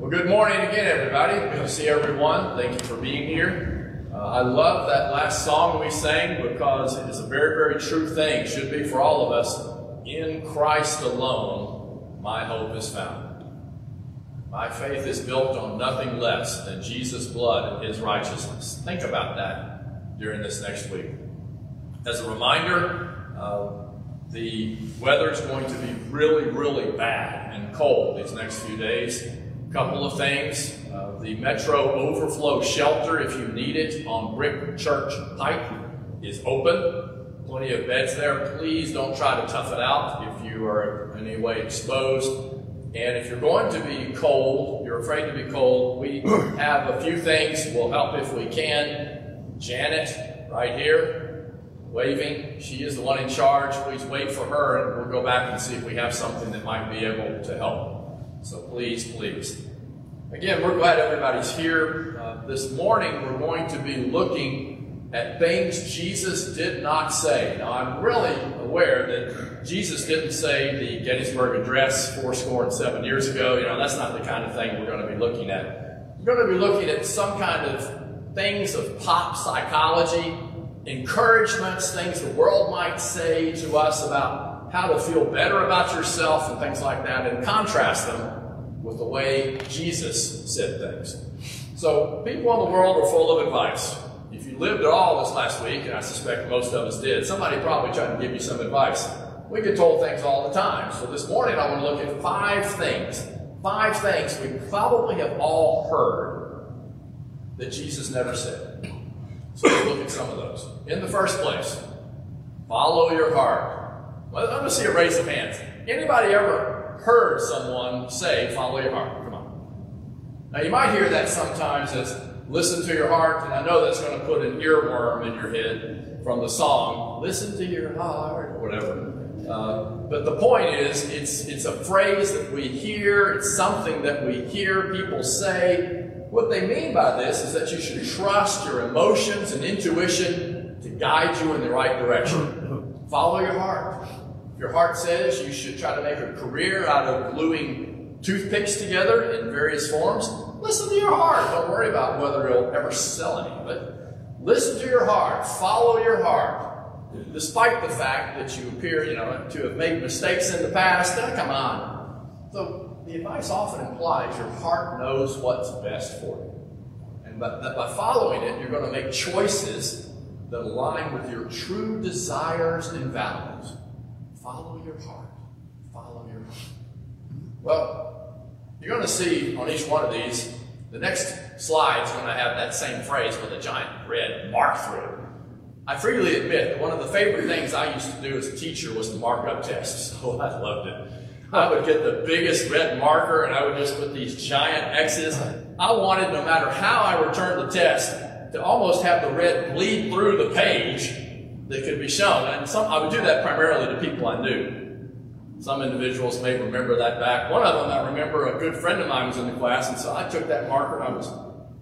Well, good morning again, everybody. Good to see everyone. Thank you for being here. Uh, I love that last song we sang because it is a very, very true thing. Should be for all of us. In Christ alone, my hope is found. My faith is built on nothing less than Jesus' blood and His righteousness. Think about that during this next week. As a reminder, uh, the weather is going to be really, really bad and cold these next few days. Couple of things. Uh, the Metro Overflow Shelter, if you need it, on Brick Church Pike is open. Plenty of beds there. Please don't try to tough it out if you are in any way exposed. And if you're going to be cold, you're afraid to be cold, we have a few things. We'll help if we can. Janet, right here, waving. She is the one in charge. Please wait for her, and we'll go back and see if we have something that might be able to help. So please, please. Again, we're glad everybody's here. Uh, this morning, we're going to be looking at things Jesus did not say. Now, I'm really aware that Jesus didn't say the Gettysburg Address four score and seven years ago. You know, that's not the kind of thing we're going to be looking at. We're going to be looking at some kind of things of pop psychology encouragements, things the world might say to us about how to feel better about yourself and things like that, and contrast them with the way Jesus said things. So, people in the world are full of advice. If you lived at all this last week, and I suspect most of us did, somebody probably tried to give you some advice. We get told things all the time. So, this morning I want to look at five things. Five things we probably have all heard that Jesus never said. So let's look at some of those. In the first place, follow your heart. Well, I'm going to see a raise of hands. Anybody ever heard someone say, follow your heart? Come on. Now, you might hear that sometimes as listen to your heart, and I know that's going to put an earworm in your head from the song, listen to your heart, or whatever. Uh, but the point is, it's, it's a phrase that we hear, it's something that we hear people say, what they mean by this is that you should trust your emotions and intuition to guide you in the right direction. Follow your heart. Your heart says you should try to make a career out of gluing toothpicks together in various forms, listen to your heart. Don't worry about whether it'll ever sell any it. Listen to your heart. Follow your heart. Despite the fact that you appear, you know, to have made mistakes in the past, come on. So the advice often implies your heart knows what's best for you. And by, by following it, you're going to make choices that align with your true desires and values. Follow your heart. Follow your heart. Well, you're going to see on each one of these, the next slide is going to have that same phrase with a giant red mark through it. I freely admit that one of the favorite things I used to do as a teacher was to mark up tests. So I loved it. I would get the biggest red marker and I would just put these giant X's. I wanted, no matter how I returned the test, to almost have the red bleed through the page that could be shown. And some, I would do that primarily to people I knew. Some individuals may remember that back. One of them, I remember a good friend of mine was in the class, and so I took that marker and I was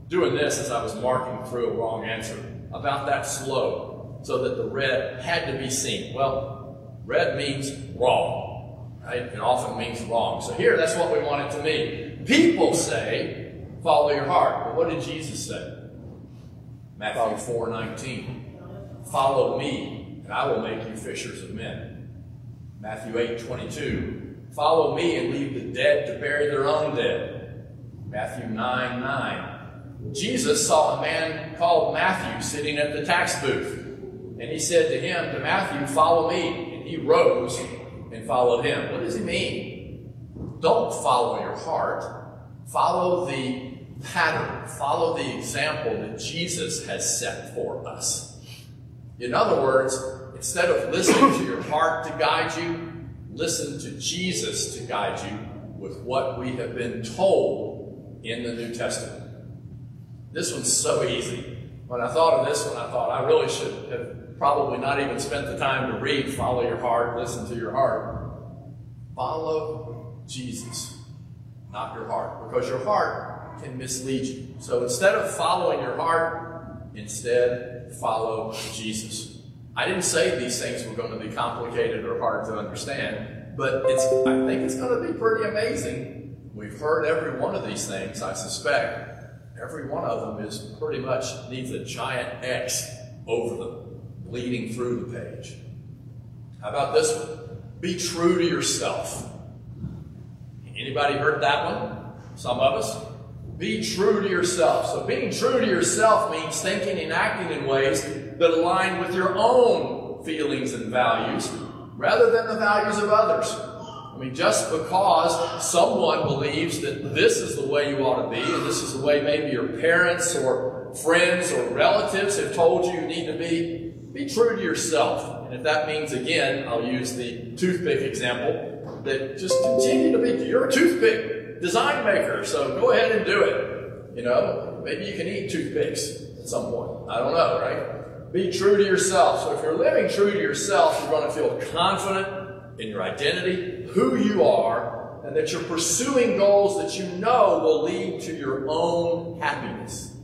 doing this as I was marking through a wrong answer, about that slow, so that the red had to be seen. Well, red means wrong. Right? It often means wrong. So here, that's what we want it to mean. People say, follow your heart. But what did Jesus say? Matthew 4 19. Follow me, and I will make you fishers of men. Matthew 8 22. Follow me and leave the dead to bury their own dead. Matthew 9 9. Jesus saw a man called Matthew sitting at the tax booth. And he said to him, to Matthew, follow me. And he rose and followed him. What does he mean? Don't follow your heart. Follow the pattern. Follow the example that Jesus has set for us. In other words, instead of listening to your heart to guide you, listen to Jesus to guide you with what we have been told in the New Testament. This one's so easy. When I thought of this one, I thought I really should have probably not even spent the time to read Follow Your Heart, Listen to Your Heart. Follow Jesus, not your heart, because your heart can mislead you. So instead of following your heart, instead follow Jesus. I didn't say these things were going to be complicated or hard to understand, but it's I think it's going to be pretty amazing we've heard every one of these things, I suspect. Every one of them is pretty much needs a giant X over them, bleeding through the page. How about this one? Be true to yourself. Anybody heard that one? Some of us? Be true to yourself. So being true to yourself means thinking and acting in ways that align with your own feelings and values rather than the values of others. I mean, just because someone believes that this is the way you ought to be, and this is the way maybe your parents or friends or relatives have told you you need to be, be true to yourself. And if that means, again, I'll use the toothpick example, that just continue to be, you're a toothpick design maker, so go ahead and do it. You know, maybe you can eat toothpicks at some point. I don't know, right? Be true to yourself. So if you're living true to yourself, you're going to feel confident in your identity, who you are, and that you're pursuing goals that you know will lead to your own happiness.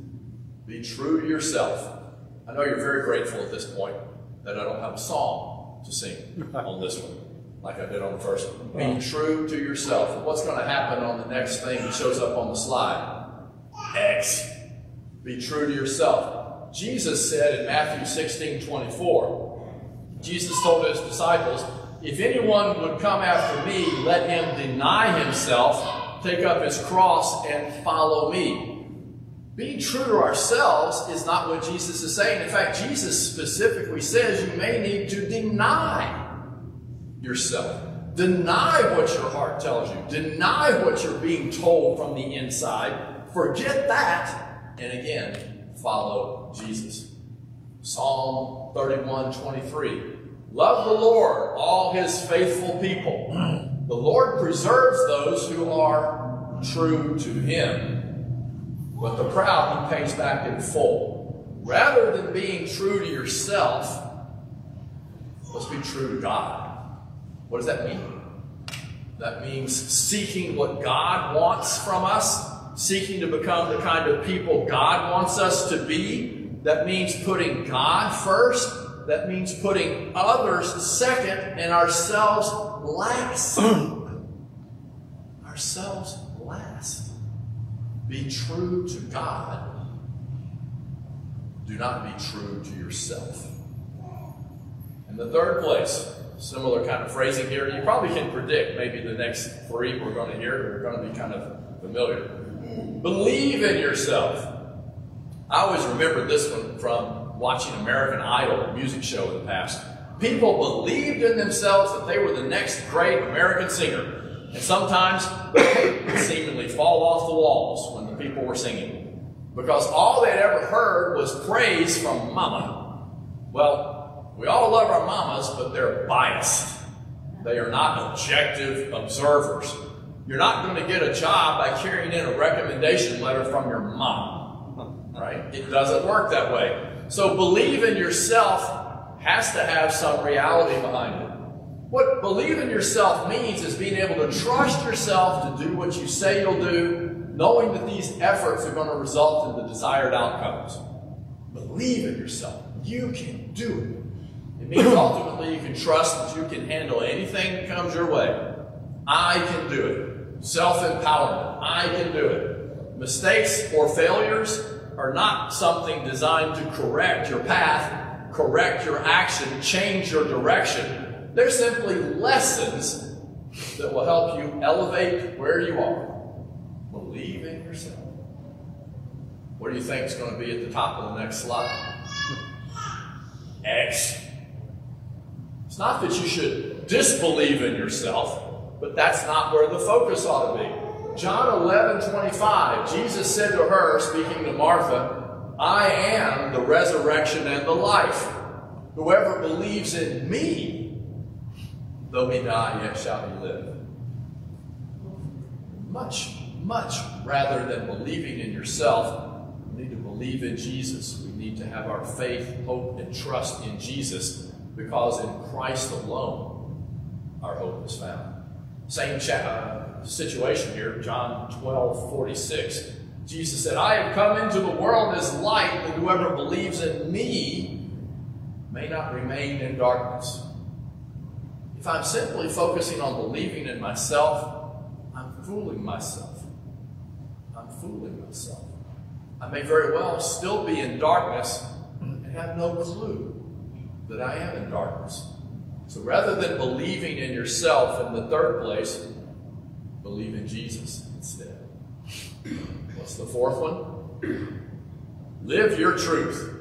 Be true to yourself. I know you're very grateful at this point that I don't have a song to sing on this one, like I did on the first one. Be true to yourself. What's going to happen on the next thing that shows up on the slide? X. Be true to yourself. Jesus said in Matthew 16 24, Jesus told his disciples, If anyone would come after me, let him deny himself, take up his cross, and follow me. Being true to ourselves is not what Jesus is saying. In fact, Jesus specifically says you may need to deny yourself. Deny what your heart tells you. Deny what you're being told from the inside. Forget that. And again, follow Jesus. Psalm 31 23. Love the Lord, all his faithful people. The Lord preserves those who are true to him. But the proud he pays back in full. Rather than being true to yourself, let's be true to God. What does that mean? That means seeking what God wants from us, seeking to become the kind of people God wants us to be. That means putting God first. That means putting others second and ourselves last. ourselves last. Be true to God. Do not be true to yourself. In the third place, similar kind of phrasing here, you probably can predict maybe the next three we're going to hear are going to be kind of familiar. Believe in yourself. I always remember this one from watching American Idol, the music show in the past. People believed in themselves that they were the next great American singer. And sometimes they seemingly fall off the walls when the people were singing. Because all they'd ever heard was praise from mama. Well, we all love our mamas, but they're biased. They are not objective observers. You're not going to get a job by carrying in a recommendation letter from your mom. Right? It doesn't work that way. So believe in yourself has to have some reality behind it. What believe in yourself means is being able to trust yourself to do what you say you'll do, knowing that these efforts are going to result in the desired outcomes. Believe in yourself. You can do it. It means ultimately you can trust that you can handle anything that comes your way. I can do it. Self empowerment. I can do it. Mistakes or failures are not something designed to correct your path, correct your action, change your direction they're simply lessons that will help you elevate where you are. Believe in yourself. What do you think is going to be at the top of the next slide? X. It's not that you should disbelieve in yourself, but that's not where the focus ought to be. John 11, 25, Jesus said to her, speaking to Martha, I am the resurrection and the life. Whoever believes in me Though he die, yet shall he live. Much, much rather than believing in yourself, we need to believe in Jesus. We need to have our faith, hope, and trust in Jesus because in Christ alone our hope is found. Same uh, situation here, John 12 46. Jesus said, I have come into the world as light, that whoever believes in me may not remain in darkness. If I'm simply focusing on believing in myself, I'm fooling myself. I'm fooling myself. I may very well still be in darkness and have no clue that I am in darkness. So rather than believing in yourself in the third place, believe in Jesus instead. What's the fourth one? Live your truth.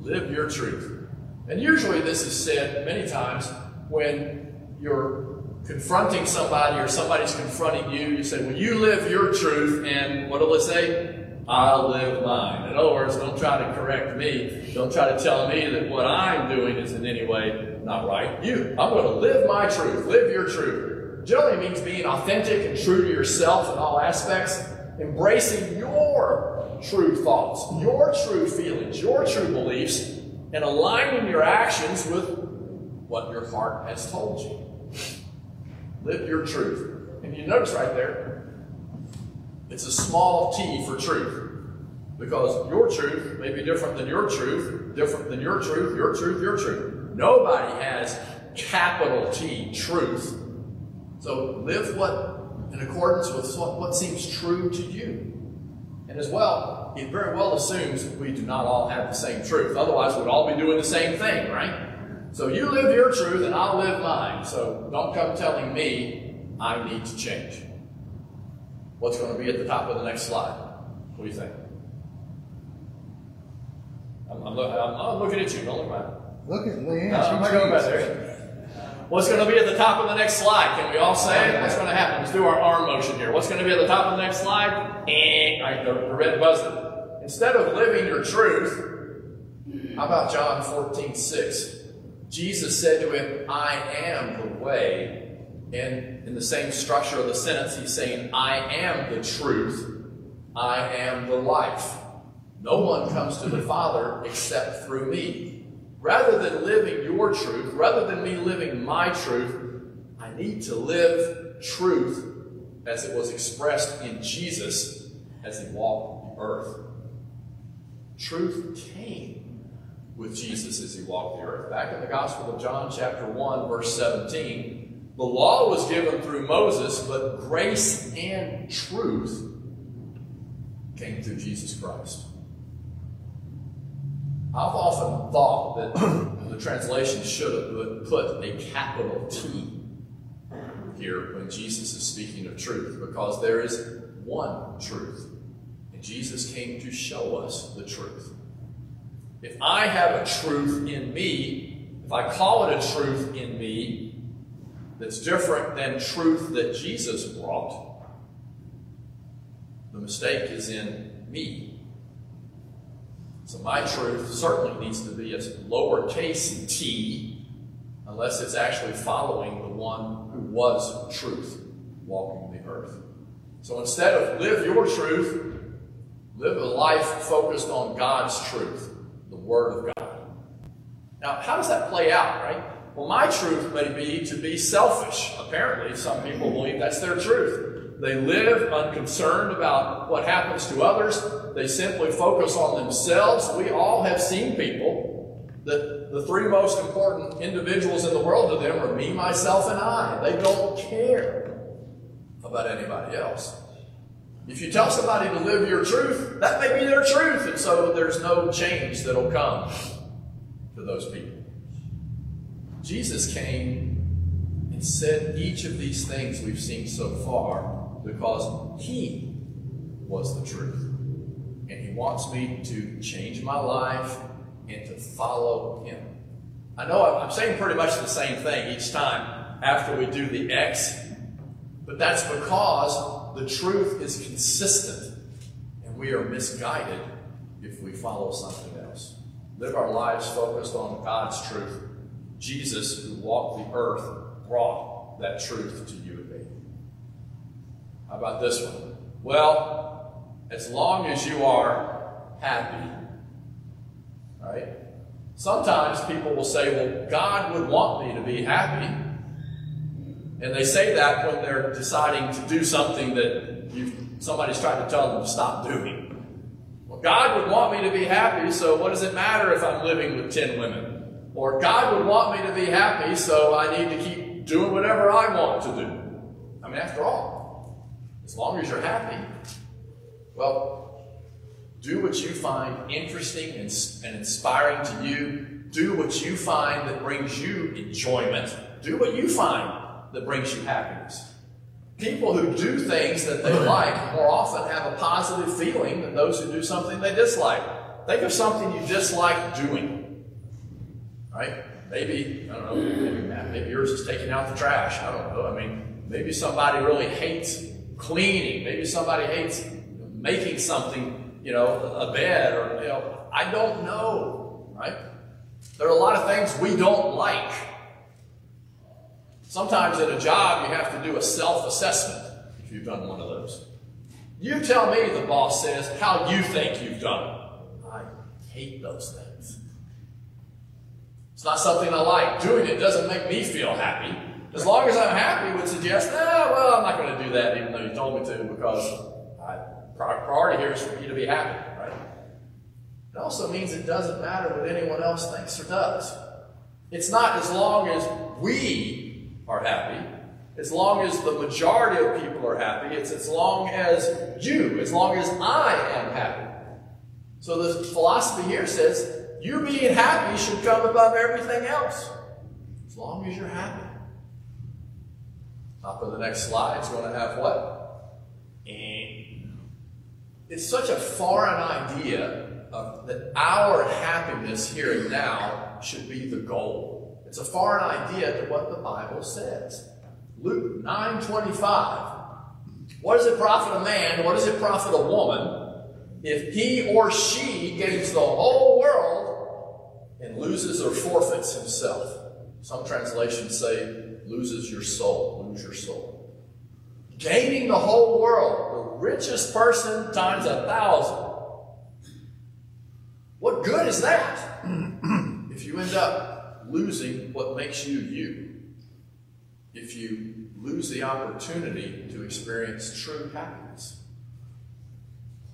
Live your truth. And usually this is said many times when you're confronting somebody or somebody's confronting you. You say, Well, you live your truth, and what will it say? I'll live mine. In other words, don't try to correct me. Don't try to tell me that what I'm doing is in any way not right. You, I'm going to live my truth. Live your truth. Generally means being authentic and true to yourself in all aspects, embracing your true thoughts, your true feelings, your true beliefs, and aligning your actions with what your heart has told you. Live your truth. And you notice right there, it's a small t for truth. Because your truth may be different than your truth, different than your truth, your truth, your truth. Nobody has capital T truth. So live what in accordance with what, what seems true to you. And as well, it very well assumes that we do not all have the same truth. Otherwise, we'd all be doing the same thing, right? So you live your truth and I'll live mine. So don't come telling me I need to change. What's going to be at the top of the next slide? What do you think? I'm, I'm, look, I'm, I'm looking at you. Don't look back. Look at Leanne. No, I'm not going back there. What's going to be at the top of the next slide? Can we all say it? What's going to happen? Let's do our arm motion here. What's going to be at the top of the next slide? Eh, right, the, the red buzzer. Instead of living your truth, how about John 14, 6? Jesus said to him, I am the way. And in the same structure of the sentence, he's saying, I am the truth. I am the life. No one comes to the Father except through me. Rather than living your truth, rather than me living my truth, I need to live truth as it was expressed in Jesus as he walked the earth. Truth came with Jesus as he walked the earth. Back in the Gospel of John, chapter 1, verse 17, the law was given through Moses, but grace and truth came through Jesus Christ. I've often thought that the translation should have put a capital T here when Jesus is speaking of truth, because there is one truth. And Jesus came to show us the truth. If I have a truth in me, if I call it a truth in me that's different than truth that Jesus brought, the mistake is in me. So my truth certainly needs to be a lowercase t, unless it's actually following the one who was truth walking the earth. So instead of live your truth, live a life focused on God's truth, the Word of God. Now, how does that play out, right? Well, my truth may be to be selfish. Apparently, some people believe that's their truth. They live unconcerned about what happens to others. They simply focus on themselves. We all have seen people that the three most important individuals in the world to them are me, myself, and I. They don't care about anybody else. If you tell somebody to live your truth, that may be their truth, and so there's no change that'll come to those people. Jesus came and said each of these things we've seen so far because He was the truth. And He wants me to change my life and to follow Him. I know I'm saying pretty much the same thing each time after we do the X, but that's because the truth is consistent and we are misguided if we follow something else. Live our lives focused on God's truth. Jesus, who walked the earth, brought that truth to you and me. How about this one? Well, as long as you are happy, right? Sometimes people will say, well, God would want me to be happy. And they say that when they're deciding to do something that somebody's trying to tell them to stop doing. Well, God would want me to be happy, so what does it matter if I'm living with 10 women? Or God would want me to be happy, so I need to keep doing whatever I want to do. I mean, after all, As long as you're happy, well, do what you find interesting and, and inspiring to you. Do what you find that brings you enjoyment. Do what you find that brings you happiness. People who do things that they like more often have a positive feeling than those who do something they dislike. Think of something you dislike doing. Right? Maybe, I don't know, maybe, maybe yours is taking out the trash. I don't know. I mean, maybe somebody really hates cleaning. Maybe somebody hates making something, you know, a bed or, you know, I don't know, right? There are a lot of things we don't like. Sometimes at a job, you have to do a self assessment if you've done one of those. You tell me, the boss says, how you think you've done. I hate those things. It's not something I like. Doing it doesn't make me feel happy. As long as I'm happy would suggest, ah, well, I'm not going to do that even though you told me to because I, priority here is for you to be happy, right? It also means it doesn't matter what anyone else thinks or does. It's not as long as we are happy, as long as the majority of people are happy, it's as long as you, as long as I am happy. So the philosophy here says you being happy should come above everything else, as long as you're happy. Top of the next slide is going to have what? And it's such a foreign idea of, that our happiness here and now should be the goal. It's a foreign idea to what the Bible says. Luke 9:25. What does it profit a man? What does it profit a woman if he or she gains the whole and loses or forfeits himself? Some translations say loses your soul, lose your soul. Gaining the whole world, the richest person times a thousand. What good is that if you end up losing what makes you you? If you lose the opportunity to experience true happiness?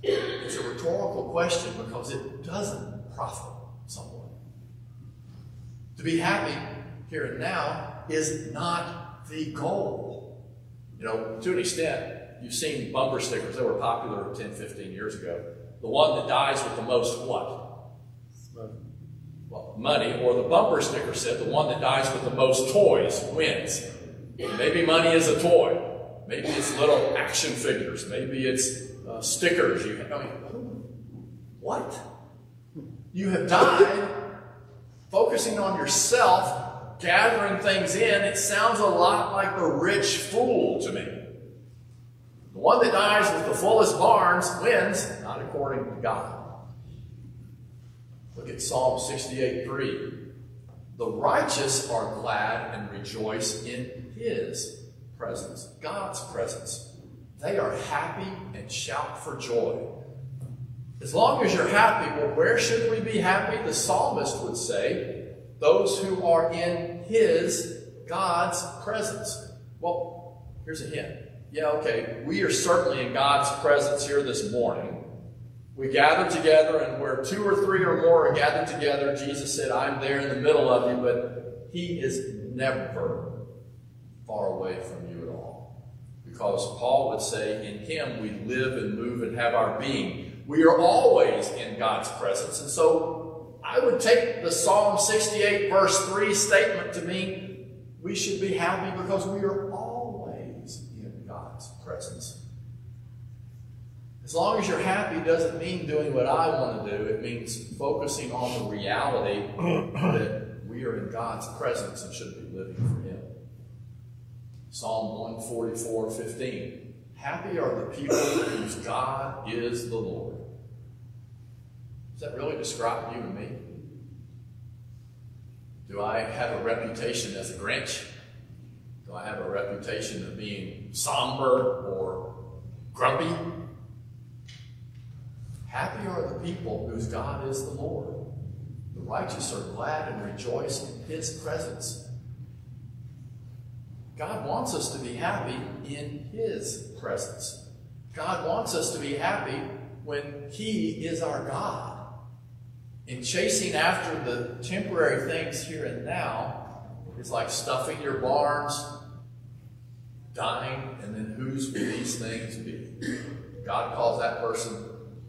It's a rhetorical question because it doesn't profit. To be happy here and now is not the goal. You know, to an extent, you've seen bumper stickers that were popular 10, 15 years ago. The one that dies with the most what? Well, money, or the bumper sticker said the one that dies with the most toys wins. Maybe money is a toy. Maybe it's little action figures. Maybe it's uh, stickers. You have, I mean, what? You have died focusing on yourself gathering things in, it sounds a lot like the rich fool to me. The one that dies with the fullest barns wins, not according to God. Look at Psalm 68 3. The righteous are glad and rejoice in his presence, God's presence. They are happy and shout for joy. As long as you're happy, well, where should we be happy? The psalmist would say, those who are in His, God's presence. Well, here's a hint. Yeah, okay, we are certainly in God's presence here this morning. We gather together, and where two or three or more are gathered together, Jesus said, I'm there in the middle of you, but He is never far away from you at all. Because Paul would say, in Him we live and move and have our being. We are always in God's presence. And so I would take the Psalm 68, verse 3 statement to mean we should be happy because we are always in God's presence. As long as you're happy doesn't mean doing what I want to do. It means focusing on the reality that we are in God's presence and should be living for Him. Psalm 144, 15. Happy are the people whose God is the Lord. Does that really describe you and me? Do I have a reputation as a Grinch? Do I have a reputation of being somber or grumpy? Happy are the people whose God is the Lord. The righteous are glad and rejoice in his presence. God wants us to be happy in his presence. God wants us to be happy when he is our God in chasing after the temporary things here and now is like stuffing your barns, dying, and then whose will these things be? God calls that person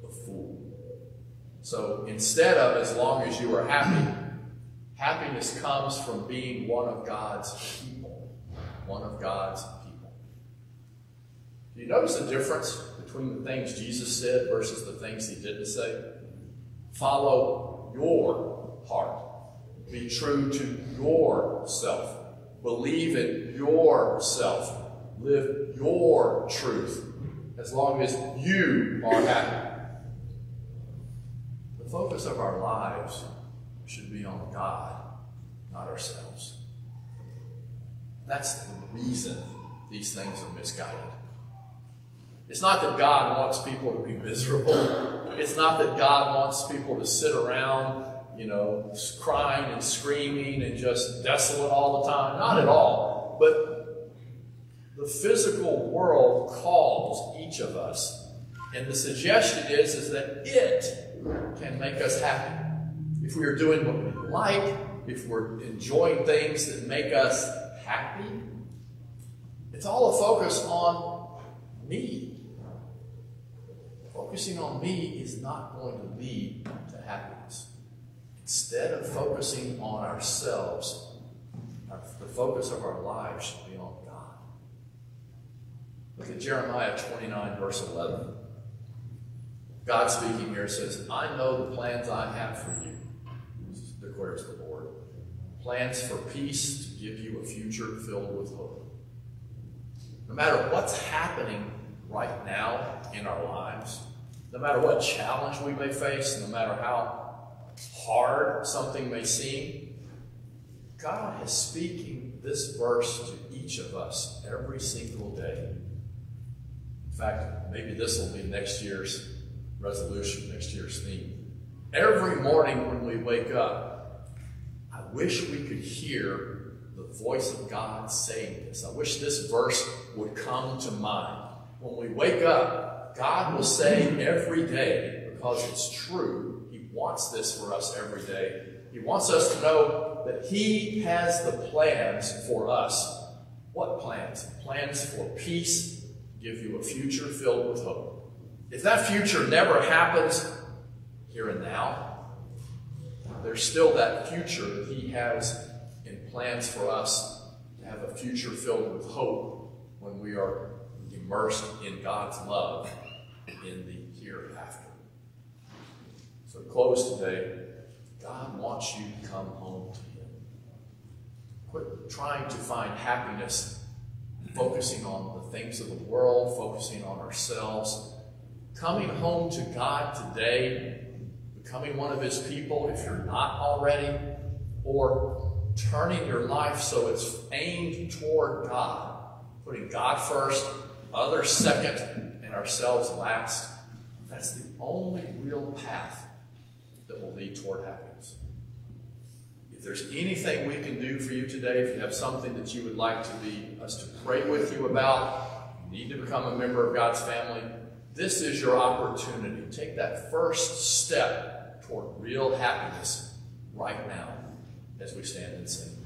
a fool. So instead of as long as you are happy, happiness comes from being one of God's people. One of God's people. Do you notice the difference between the things Jesus said versus the things he didn't say? Follow your heart. Be true to yourself. Believe in yourself. Live your truth as long as you are happy. The focus of our lives should be on God, not ourselves. That's the reason these things are misguided. It's not that God wants people to be miserable. It's not that God wants people to sit around, you know, crying and screaming and just desolate all the time. Not at all. But the physical world calls each of us. And the suggestion is, is that it can make us happy. If we are doing what we like, if we're enjoying things that make us happy, it's all a focus on me. Focusing on me is not going to lead to happiness. Instead of focusing on ourselves, the focus of our lives should be on God. Look at Jeremiah 29, verse 11. God speaking here says, I know the plans I have for you, declares the Lord. Plans for peace to give you a future filled with hope. No matter what's happening right now in our lives, no matter what challenge we may face, no matter how hard something may seem, God is speaking this verse to each of us every single day In fact, maybe this will be next year's resolution, next year's theme. Every morning when we wake up, wish we could hear the voice of God saying this. I wish this verse would come to mind. When we wake up, God will say every day, because it's true, He wants this for us every day. He wants us to know that He has the plans for us. What plans? Plans for peace give you a future filled with hope. If that future never happens here and now, there's still that future that He has in plans for us to have a future filled with hope when we are immersed in God's love in the hereafter. So, to close today, God wants you to come home to Him. Quit trying to find happiness focusing on the things of the world, focusing on ourselves. Coming home to God today, becoming one of His people if you're not already, or turning your life so it's aimed toward God, putting God first, others second, and ourselves last. That's the only real path that will lead toward happiness. If there's anything we can do for you today, if you have something that you would like to be us to pray with you about, you need to become a member of God's family, this is your opportunity. Take that first step toward real happiness right now as we stand and sing.